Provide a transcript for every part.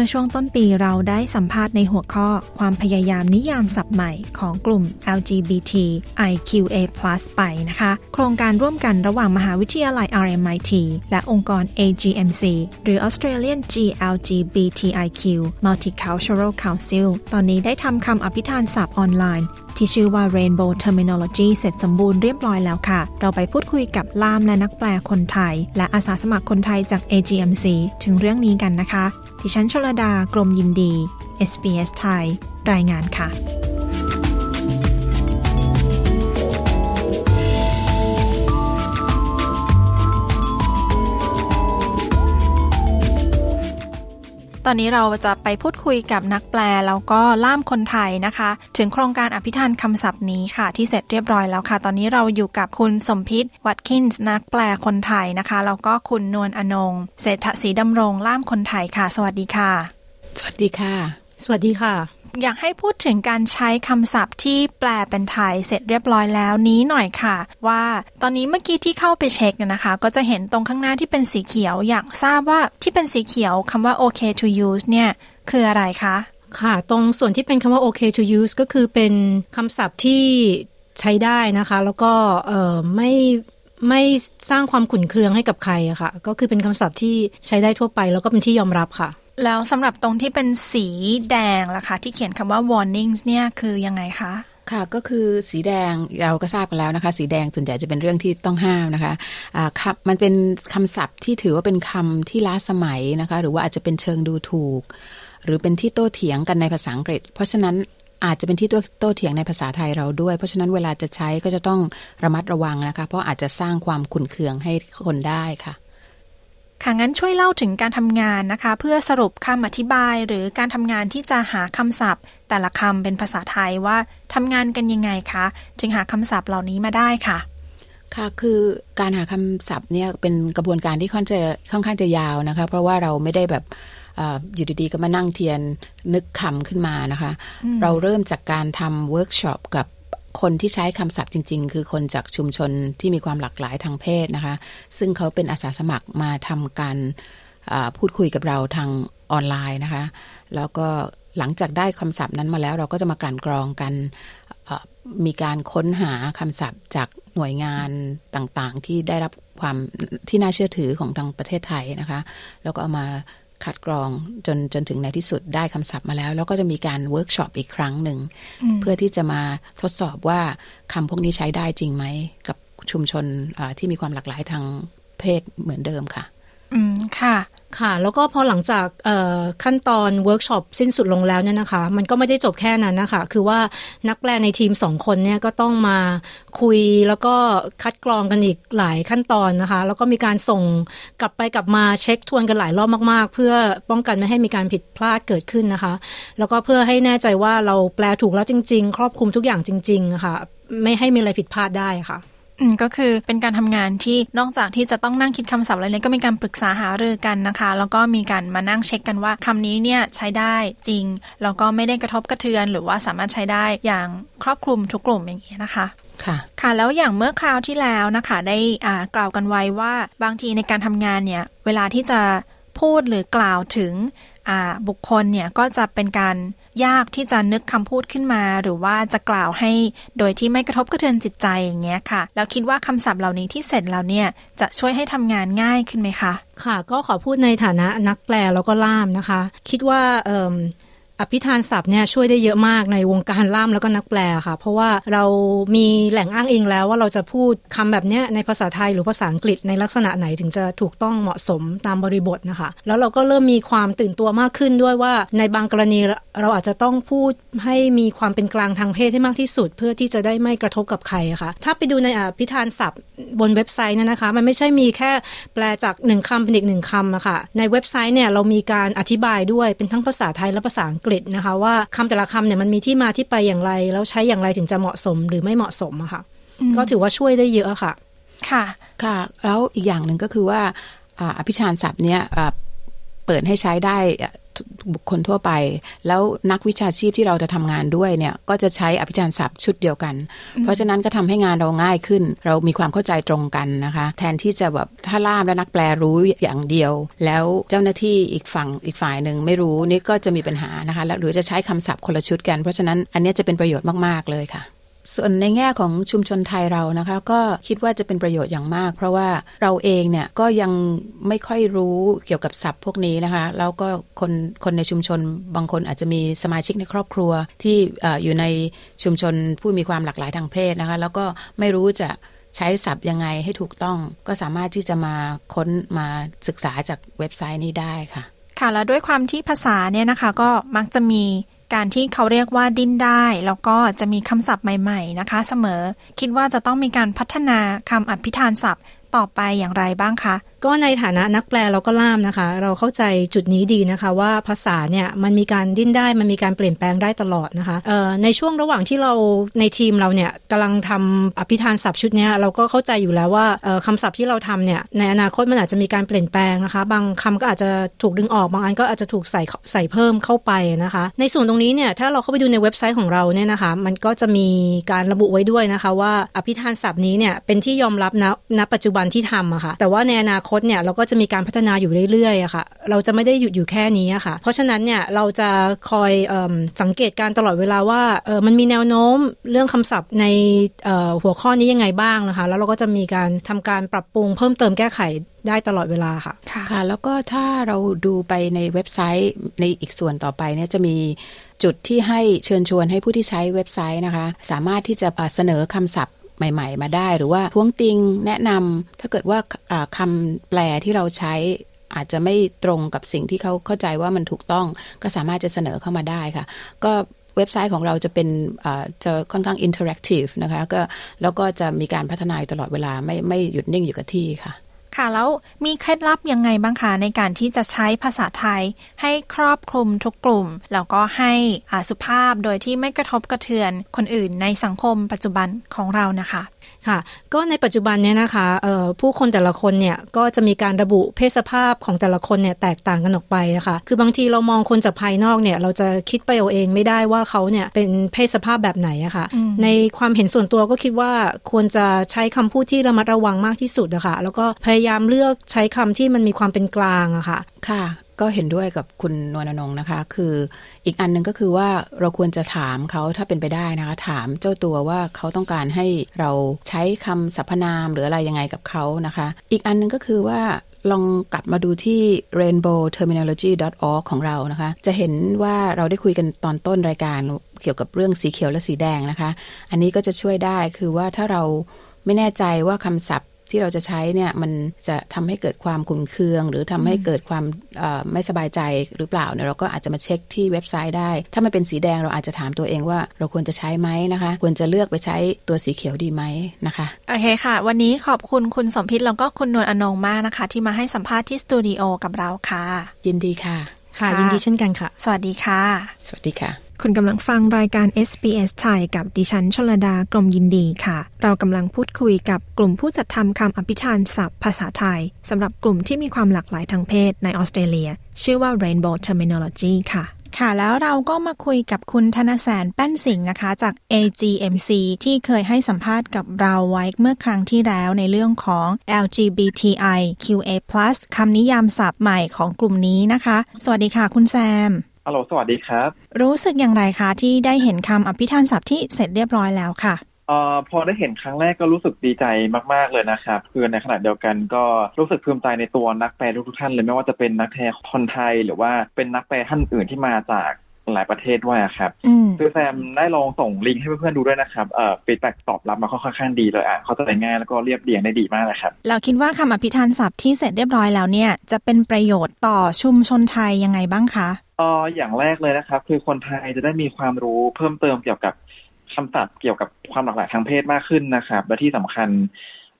มื่อช่วงต้นปีเราได้สัมภาษณ์ในหัวข้อความพยายามนิยามศัพท์ใหม่ของกลุ่ม LGBT IQA+ ไปนะคะ โครงการร่วมกันระหว่างมหาวิทยาลัย RMIT และองค์กร AGMC หรือ Australian GLGBTIQ Multicultural Council ตอนนี้ได้ทำคำอภิธานศัพท์ออนไลน์ ที่ชื่อว่า Rainbow Terminology เสร็จสมบูรณ์เรียบร้อยแล้วค่ะ เราไปพูดคุยกับล่ามและนักแปลคนไทย และอาสาสมัครคนไทยจาก AGMC ถึงเรื่องนี้กันนะคะ ที่ฉันชลดากรมยินดี SBS ไทย รายงานค่ะ ตอนนี้เราจะไปพูดคุยกับนักแปลแล้วก็ล่ามคนไทยนะคะ ถึงโครงการอภิธานคำศัพท์นี้ค่ะ ที่เสร็จเรียบร้อยแล้วค่ะ ตอนนี้เราอยู่กับคุณสมพิษวัตคินส์นักแปลคนไทยนะคะแล้วก็คุณนวลอนงเศรษฐศรีดำรงล่ามคนไทยค่ะ สวัสดีค่ะ สวัสดีค่ะ สวัสดีค่ะ อยากให้พูดถึงการใช้คำศัพท์ที่แปลเป็นไทยเสร็จเรียบร้อยแล้วนี้หน่อยค่ะ ว่าตอนนี้เมื่อกี้ที่เข้าไปเช็คนะคะ ก็จะเห็นตรงข้างหน้าที่เป็นสีเขียว อยากทราบว่าที่เป็นสีเขียวคำว่า OK to use เนี่ยคืออะไรคะค่ะ ตรงส่วนที่เป็นคำว่า OK to use ก็คือเป็นคำศัพท์ที่ใช้ได้นะคะ แล้วก็เออไม่ไม่สร้างความขุ่นเคืองให้กับใครอะค่ะ ก็คือเป็นคำศัพท์ที่ใช้ได้ทั่วไป แล้วก็เป็นที่ยอมรับค่ะ แล้วสำหรับตรงที่เป็นสีแดงล่ะคะ ที่เขียนคำว่า warnings เนี่ยคือยังไงคะค่ะก็คือสีแดงเราก็ทราบกันแล้วนะคะ สีแดงส่วนใหญ่จะเป็นเรื่องที่ต้องห้ามนะคะะครับมันเป็นคำศัพท์ที่ถือว่าเป็นคำที่ล้าสมัยนะคะ หรือว่าอาจจะเป็นเชิงดูถูก หรือเป็นที่โต้เถียงกันในภาษาอังกฤษ เพราะฉะนั้นอาจจะเป็นที่โต้เถียงในภาษาไทยเราด้วย เพราะฉะนั้นเวลาจะใช้ก็จะต้องระมัดระวังนะคะ เพราะอาจจะสร้างความขุ่นเคืองให้คนได้ค่ะ ค่ะงั้นช่วยเล่าถึงการทำงานนะคะ เพื่อสรุปคำอธิบายหรือการทำงานที่จะหาคำศัพท์ แต่ละคำเป็นภาษาไทยว่าทำงานกันยังไงคะ จึงหาคำศัพท์เหล่านี้มาได้ค่ะ ค่ะคือการหาคำศัพท์เนี่ยเป็นกระบวนการที่ค่อนจะค่อนข้างจะยาวนะคะ เพราะว่าเราไม่ได้แบบอยู่ดีๆ ก็มานั่งเทียนนึกคำขึ้นมานะคะ เราเริ่มจากการทำเวิร์กช็อปกับ คนที่ใช้คำศัพท์จริง ๆ คือคนจากชุมชนที่มีความหลากหลายทางเพศนะคะ ซึ่งเขาเป็นอาสาสมัครมาทำการพูดคุยกับเราทางออนไลน์นะคะ แล้วก็หลังจากได้คำศัพท์นั้นมาแล้ว เราก็จะมากลั่นกรองกันมีการค้นหาคำศัพท์จากหน่วยงานต่างๆ ที่ได้รับความที่น่าเชื่อถือของทางประเทศไทยนะคะ แล้วก็เอามา คัดกรองจนจนถึงในที่สุดได้คำศัพท์มาแล้ว แล้วก็จะมีการเวิร์กช็อปอีกครั้งหนึ่ง เพื่อที่จะมาทดสอบว่าคำพวกนี้ใช้ได้จริงไหม กับชุมชนที่มีความหลากหลายทางเพศเหมือนเดิมค่ะ อืมค่ะ ค่ะ แล้วก็พอหลังจากขั้นตอนเวิร์กช็อปสิ้นสุดลงแล้วเนี่ยนะคะ มันก็ไม่ได้จบแค่นั้นนะคะ คือว่านักแปลในทีมสองคนเนี่ยก็ต้องมาคุยแล้วก็คัดกรองกันอีกหลายขั้นตอนนะคะ แล้วก็มีการส่งกลับไปกลับมาเช็คทวนกันหลายรอบมากๆ เพื่อป้องกันไม่ให้มีการผิดพลาดเกิดขึ้นนะคะ แล้วก็เพื่อให้แน่ใจว่าเราแปลถูกแล้วจริง ๆ ครอบคลุมทุกอย่างจริงๆค่ะไม่ให้มีอะไรผิดพลาดได้ค่ะ ก็คือเป็นการทำงานที่นอกจากที่จะต้องนั่งคิดคำศัพท์อะไรเนี่ยก็มีการปรึกษาหารือกันนะคะ แล้วก็มีการมานั่งเช็คกันว่าคำนี้เนี่ยใช้ได้จริงแล้วก็ไม่ได้กระทบกระเทือน หรือว่าสามารถใช้ได้อย่างครอบคลุมทุกกลุ่มอย่างนี้นะคะค่ะค่ะแล้วอย่างเมื่อคราวที่แล้วนะคะ ได้อ่ากล่าวกันไว้ว่าบางทีในการทำงานเนี่ยเวลาที่จะพูดหรือกล่าวถึงบุคคลเนี่ยก็จะเป็นการ ยากที่จะนึกคำพูดขึ้นมา หรือว่าจะกล่าวให้โดยที่ไม่กระทบกระเทือนจิตใจอย่างเงี้ยค่ะ แล้วคิดว่าคำศัพท์เหล่านี้ที่เสร็จแล้วเนี่ยจะช่วยให้ทำงานง่ายขึ้นไหมคะ ค่ะ ก็ขอพูดในฐานะนักแปลแล้วก็ล่ามนะคะ คิดว่าเอภิธานศัพท์เนี่ยช่วยได้เยอะมากในวงการล่ามแล้วก็นักแปลค่ะ เพราะว่าเรามีแหล่งอ้างอิงแล้วว่าเราจะพูดคำแบบนี้ในภาษาไทยหรือภาษาอังกฤษในลักษณะไหนถึงจะถูกต้องเหมาะสมตามบริบทนะคะ แล้วเราก็เริ่มมีความตื่นตัวมากขึ้นด้วยว่าในบางกรณีเราอาจจะต้องพูดให้มีความเป็นกลางทางเพศให้มากที่สุด เพื่อที่จะได้ไม่กระทบกับใครค่ะ ถ้าไปดูในอภิธานศัพท์บนเว็บไซต์นั่นนะคะ มันไม่ใช่มีแค่แปลจากหนึ่งคำเป็นอีกหนึ่งคำอะค่ะในเว็บไซต์เนี่ยเรามีการอธิบายด้วยเป็นทั้งภาษาไทยและภาษาอังกฤษนะคะ ว่าคำแต่ละคำเนี่ยมันมีที่มาที่ไปอย่างไร แล้วใช้อย่างไรถึงจะเหมาะสมหรือไม่เหมาะสมอะค่ะ ก็ถือว่าช่วยได้เยอะค่ะ ค่ะ ค่ะ แล้วอีกอย่างหนึ่งก็คือว่าอภิชานศัพท์เนี่ย เปิดให้ใช้ได้บุคคลทั่วไป แล้วนักวิชาชีพที่เราจะทำงานด้วยเนี่ยก็จะใช้อภิจารศัพท์ชุดเดียวกัน เพราะฉะนั้นก็ทำให้งานเราง่ายขึ้น เรามีความเข้าใจตรงกันนะคะ แทนที่จะแบบถ้าล่ามและนักแปลรู้อย่างเดียว แล้วเจ้าหน้าที่อีกฝั่งอีกฝ่ายหนึ่งไม่รู้นี่ก็จะมีปัญหานะคะแล้วหรือจะใช้คำศัพท์คนละชุดกัน เพราะฉะนั้นอันนี้จะเป็นประโยชน์มาก ๆ เลยค่ะ ส่วนในแง่ของชุมชนไทยเรานะคะ ก็คิดว่าจะเป็นประโยชน์อย่างมาก เพราะว่าเราเองเนี่ยก็ยังไม่ค่อยรู้เกี่ยวกับศัพท์พวกนี้นะคะ แล้วก็คนคนในชุมชนบางคนอาจจะมีสมาชิกในครอบครัวที่อยู่ในชุมชนผู้มีความหลากหลายทางเพศนะคะ แล้วก็ไม่รู้จะใช้ศัพท์ยังไงให้ถูกต้องก็สามารถที่จะมาค้นมาศึกษาจากเว็บไซต์นี้ได้ค่ะ ค่ะแล้วด้วยความที่ภาษาเนี่ยนะคะ ก็มักจะมี การที่เขาเรียกว่าดิ้นได้ แล้วก็จะมีคำศัพท์ใหม่ ๆ นะคะ เสมอ คิดว่าจะต้องมีการพัฒนาคำอภิธานศัพท์ต่อไปอย่างไรบ้างคะ ก็ในฐานะนักแปลเราก็ล่ามนะคะ เราเข้าใจจุดนี้ดีนะคะ ว่าภาษาเนี่ยมันมีการดิ้นได้มันมีการเปลี่ยนแปลงได้ตลอดนะคะในช่วงระหว่างที่เราในทีมเราเนี่ยกำลังทำอภิธานศัพท์ชุดนี้เราก็เข้าใจอยู่แล้วว่าคำศัพท์ที่เราทำเนี่ยในอนาคตมันอาจจะมีการเปลี่ยนแปลงนะคะ บางคำก็อาจจะถูกดึงออกบางอันก็อาจจะถูกใส่ใส่เพิ่มเข้าไปนะคะ ในส่วนตรงนี้เนี่ยถ้าเราเข้าไปดูในเว็บไซต์ของเราเนี่ยนะคะ มันก็จะมีการระบุไว้ด้วยนะคะ ว่าอภิธานศัพท์นี้เนี่ยเป็นที่ยอมรับณณปัจจุบันที่ทำอะคะ่ะแต่ว่าในอนาคคตเนี่ยเราก็จะมีการพัฒนาอยู่เรื่อยๆอะค่ะ เราจะไม่ได้หยุดอยู่แค่นี้อะค่ะ เพราะฉะนั้นเนี่ยเราจะคอยอสังเกตการตลอดเวลาว่าเออมันมีแนวโน้มเรื่องคำศัพท์ในหัวข้อนี้ยังไงบ้างนะคะ แล้วเราก็จะมีการทำการปรับปรุงเพิ่มเติมแก้ไขได้ตลอดเวลาค่ะ ค่ะ แล้วก็ถ้าเราดูไปในเว็บไซต์ในอีกส่วนต่อไปเนี่ยจะมีจุดที่ให้เชิญชวนให้ผู้ที่ใช้เว็บไซต์นะคะ สามารถที่จะเสนอคำศัพท์ ใหม่ ๆ มาได้ หรือว่าท้วงติงแนะนำถ้าเกิดว่าคำแปลที่เราใช้อาจจะไม่ตรงกับสิ่งที่เขาเข้าใจว่ามันถูกต้อง ก็สามารถจะเสนอเข้ามาได้ค่ะ ก็เว็บไซต์ของเราจะเป็นจะค่อนข้าง interactive นะคะก็แล้วก็จะมีการพัฒนาตลอดเวลาไม่ไม่หยุดนิ่งอยู่กับที่ค่ะ ค่ะแล้วมีเคล็ดลับยังไงบ้างคะในการที่จะใช้ภาษาไทย ให้ครอบคลุมทุกกลุ่ม แล้วก็ให้อาสุภาพโดยที่ไม่กระทบกระเทือนคนอื่นในสังคมปัจจุบันของเรานะคะ ค่ะ ก็ในปัจจุบันเนี่ยนะคะผู้คนแต่ละคนเนี่ยก็จะมีการระบุเพศสภาพของแต่ละคนเนี่ยแตกต่างกันออกไปนะคะคือบางทีเรามองคนจากภายนอกเนี่ยเราจะคิดไปเอาเองไม่ได้ว่าเขาเนี่ยเป็นเพศสภาพแบบไหนอะคะ่ะในความเห็นส่วนตัวก็คิดว่าควรจะใช้คำพูดที่ระมัดระวังมากที่สุดอะคะ่ะแล้วก็พยายามเลือกใช้คำที่มันมีความเป็นกลางอะคะ่ะค่ะ ก็เห็นด้วยกับคุณนวลนงนะคะ คืออีกอันหนึ่งก็คือว่าเราควรจะถามเขาถ้าเป็นไปได้นะคะ ถามเจ้าตัวว่าเขาต้องการให้เราใช้คำสรรพนามหรืออะไรยังไงกับเขานะคะ อีกอันนึงก็คือว่าลองกลับมาดูที่ rainbowterminology.org ของเรานะคะ จะเห็นว่าเราได้คุยกันตอนต้นรายการเกี่ยวกับเรื่องสีเขียวและสีแดงนะคะ อันนี้ก็จะช่วยได้คือว่าถ้าเราไม่แน่ใจว่าคำศัพท์ ที่เราจะใช้เนี่ยมันจะทำให้เกิดความขุ่นเคือง หรือทำให้เกิดความไม่สบายใจหรือเปล่าเนี่ยเราก็อาจจะมาเช็คที่เว็บไซต์ได้ ถ้ามันเป็นสีแดงเราอาจจะถามตัวเองว่า เราควรจะใช้ไหมนะคะ ควรจะเลือกไปใช้ตัวสีเขียวดีไหมนะคะโอเคค่ะ วันนี้ขอบคุณคุณสมพิษแล้วก็คุณนวลอนงมากนะคะ ที่มาให้สัมภาษณ์ที่สตูดิโอกับเราค่ะ ยินดีค่ะ ค่ะยินดีเช่นกันค่ะ สวัสดีค่ะ สวัสดีค่ะ คุณกำลังฟังรายการ SBS ไทยกับดิฉันชลดากรมยินดีค่ะ เรากำลังพูดคุยกับกลุ่มผู้จัดทำคำอภิธานศัพท์ภาษาไทยสำหรับกลุ่มที่มีความหลากหลายทางเพศในออสเตรเลีย ชื่อว่า Rainbow Terminology ค่ะ ค่ะแล้วเราก็มาคุยกับคุณธนแสนแป้นสิงห์นะคะ จาก AGMC ที่เคยให้สัมภาษณ์กับเราไว้เมื่อครั้งที่แล้วในเรื่องของ LGBTI QA+ คำนิยามศัพท์ใหม่ของกลุ่มนี้นะคะ สวัสดีค่ะคุณแซม ฮัลโหลสวัสดีครับ รู้สึกอย่างไรคะที่ได้เห็นคำอภิธานศัพท์ที่เสร็จเรียบร้อยแล้วค่ะเอ่อพอได้เห็นครั้งแรกก็รู้สึกดีใจมาก ๆ เลยนะครับคือในขณะเดียวกันก็รู้สึกภูมิใจในตัวนักแปลทุกท่านเลยไม่ว่าจะเป็นนักแปลคนไทยหรือว่าเป็นนักแปลท่านอื่นที่มาจากหลายประเทศด้วยครับคือแซมได้ลองส่งลิงก์ให้เพื่อนๆดูด้วยนะครับเอ่อ feedback ตอบรับมาค่อนข้างดีเลยอะเข้าใจง่ายแล้วก็เรียบเรียงได้ดีมากเลยครับ เราคิดว่าคำอภิธานศัพท์ที่เสร็จเรียบร้อยแล้วเนี่ยจะเป็นประโยชน์ต่อชุมชนไทยยังไงบ้างคะ เอออย่างแรกเลยนะครับ คือคนไทยจะได้มีความรู้เพิ่มเติมเกี่ยวกับคำศัพท์เกี่ยวกับความหลากหลายทางเพศมากขึ้นนะครับ และที่สำคัญ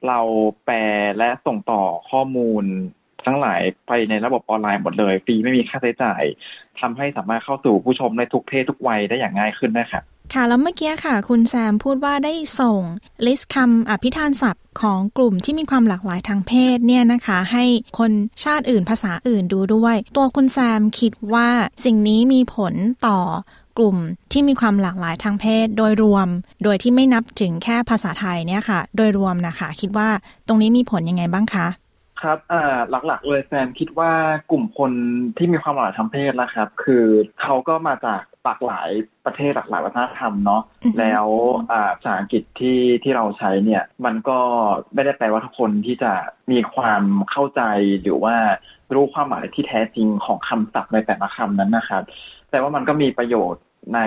เราแปลและส่งต่อข้อมูล ทั้งหลายไปในระบบออนไลน์หมดเลยฟรีไม่มีค่าใช้จ่ายทำให้สามารถเข้าสู่ผู้ชมในทุกเพศทุกวัยได้อย่างง่ายขึ้นนะครับค่ะแล้วเมื่อกี้ค่ะ คุณแซมพูดว่าได้ส่งลิสต์คำอภิธานศัพท์ของกลุ่มที่มีความหลากหลายทางเพศเนี่ยนะคะ ให้คนชาติอื่นภาษาอื่นดูด้วย ตัวคุณแซมคิดว่าสิ่งนี้มีผลต่อกลุ่มที่มีความหลากหลายทางเพศโดยรวม โดยที่ไม่นับถึงแค่ภาษาไทยเนี่ยค่ะ โดยรวมนะคะ คิดว่าตรงนี้มีผลยังไงบ้างคะ ครับอ่าหลักๆเลยแซมคิดว่ากลุ่มคนที่มีความหลากหลายทางเพศนะครับ คือเขาก็มาจากหลากหลายประเทศหลากหลายวัฒนธรรมเนาะอือฮึแล้วอ่าภาษาอังกฤษที่ที่เราใช้เนี่ย มันก็ไม่ได้แปลว่าทุกคนที่จะมีความเข้าใจหรือว่ารู้ความหมายที่แท้จริงของคำศัพท์ในแต่ละคำนั้นนะครับ แต่ว่ามันก็มีประโยชน์ใน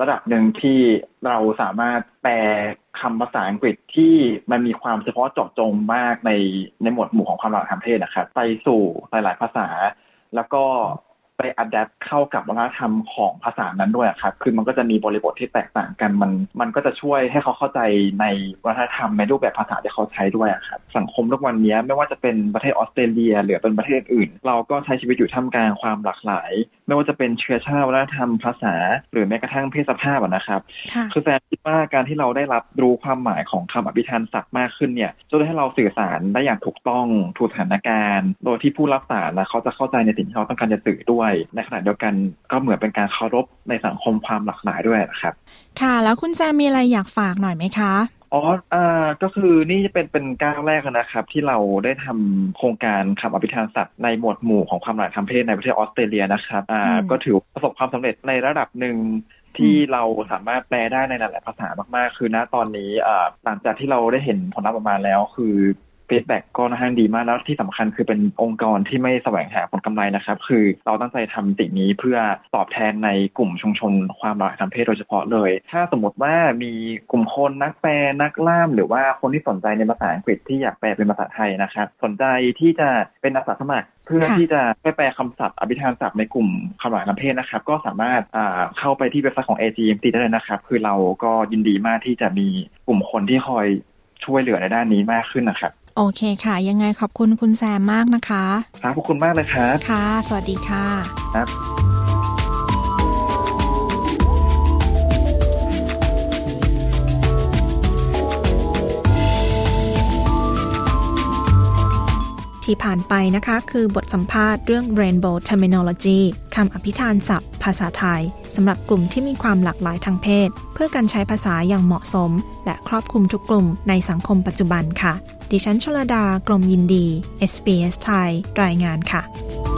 ระดับหนึ่งที่เราสามารถแปลคำภาษาอังกฤษที่มันมีความเฉพาะเจาะจงมากในในหมวดหมู่ของความหลากหลายทางเพศนะครับ ไปสู่หลาย ๆ ภาษา แล้วก็ ไปอัดแอปเข้ากับวัฒนธรรมของภาษานั้นด้วยครับ คือมันก็จะมีบริบทที่แตกต่างกัน มัน มันก็จะช่วยให้เขาเข้าใจในวัฒนธรรมในรูปแบบภาษาที่เขาใช้ด้วยอะครับ สังคมทุกวันนี้ไม่ว่าจะเป็นประเทศออสเตรเลีย หรือเป็นประเทศอื่น เราก็ใช้ชีวิตอยู่ท่ามกลางความหลากหลาย ไม่ว่าจะเป็นเชื้อชาติวัฒนธรรมภาษา หรือแม้กระทั่งเพศสภาพอะนะครับค่ะคือแซมคิดว่าการที่เราได้รับรู้ความหมายของคำอภิธานศัพท์มากขึ้นเนี่ยจะช่วยให้เราสื่อสารได้อย่างถูกต้องถูกสถานการณ์ โดยที่ผู้รับสารนะเขาจะเข้าใจในสิ่งที่เขาต้องการจะสื่อด้วยในขณะเดียวกันก็เหมือนเป็นการเคารพในสังคมความหลากหลายด้วยนะครับ ค่ะ แล้วคุณแซมมีอะไรอยากฝากหน่อยไหมคะอ๋ออ่าก็คือนี่จะเป็นเป็นก้าวแรกนะครับ ที่เราได้ทำโครงการคำอภิธานศัพท์ในหมวดหมู่ของความหลากหลายทางเพศในประเทศออสเตรเลียนะครับอ่าอืมก็ถือประสบความสำเร็จในระดับหนึ่งที่เราสามารถแปลได้ในหลาย ๆ ภาษามาก ๆ คือณตอนนี้อ่าหลังจากที่เราได้เห็นผลลัพธ์ออกมาแล้ว คือ feedback ก็ค่อนข้างดีมากแล้วที่สำคัญคือเป็นองค์กรที่ไม่แสวงหาผลกำไรนะครับ คือเราตั้งใจทำสิ่งนี้เพื่อตอบแทนในกลุ่มชุมชนความหลากหลายทางเพศโดยเฉพาะเลย ถ้าสมมติว่ามีกลุ่มคนนักแปลนักล่าม หรือว่าคนที่สนใจในภาษาอังกฤษที่อยากแปลเป็นภาษาไทยนะครับ สนใจที่จะเป็นอาสาสมัครเพื่อที่จะไปแปลคำศัพท์อภิธานศัพท์ในกลุ่มความหลากหลายทางเพศนะครับ ก็สามารถเข้าไปที่เว็บไซต์ของ AGMC ได้เลยนะครับ คือเราก็ยินดีมากที่จะมีกลุ่มคนที่คอยช่วยเหลือในด้านนี้มากขึ้นนะครับ โอเคค่ะ ยังไงขอบคุณคุณแซมมากนะคะ ครับขอบคุณมากเลยครับค่ะ สวัสดีค่ะ ครับ ที่ผ่านไปนะคะ คือบทสัมภาษณ์เรื่อง Rainbow Terminology คำอภิธานศัพท์ ภาษาไทยสำหรับกลุ่มที่มีความหลากหลายทางเพศ เพื่อการใช้ภาษาอย่างเหมาะสม และครอบคลุมทุกกลุ่มในสังคมปัจจุบันค่ะ ดิฉันชลดากรมยินดี SBS ไทย รายงานค่ะ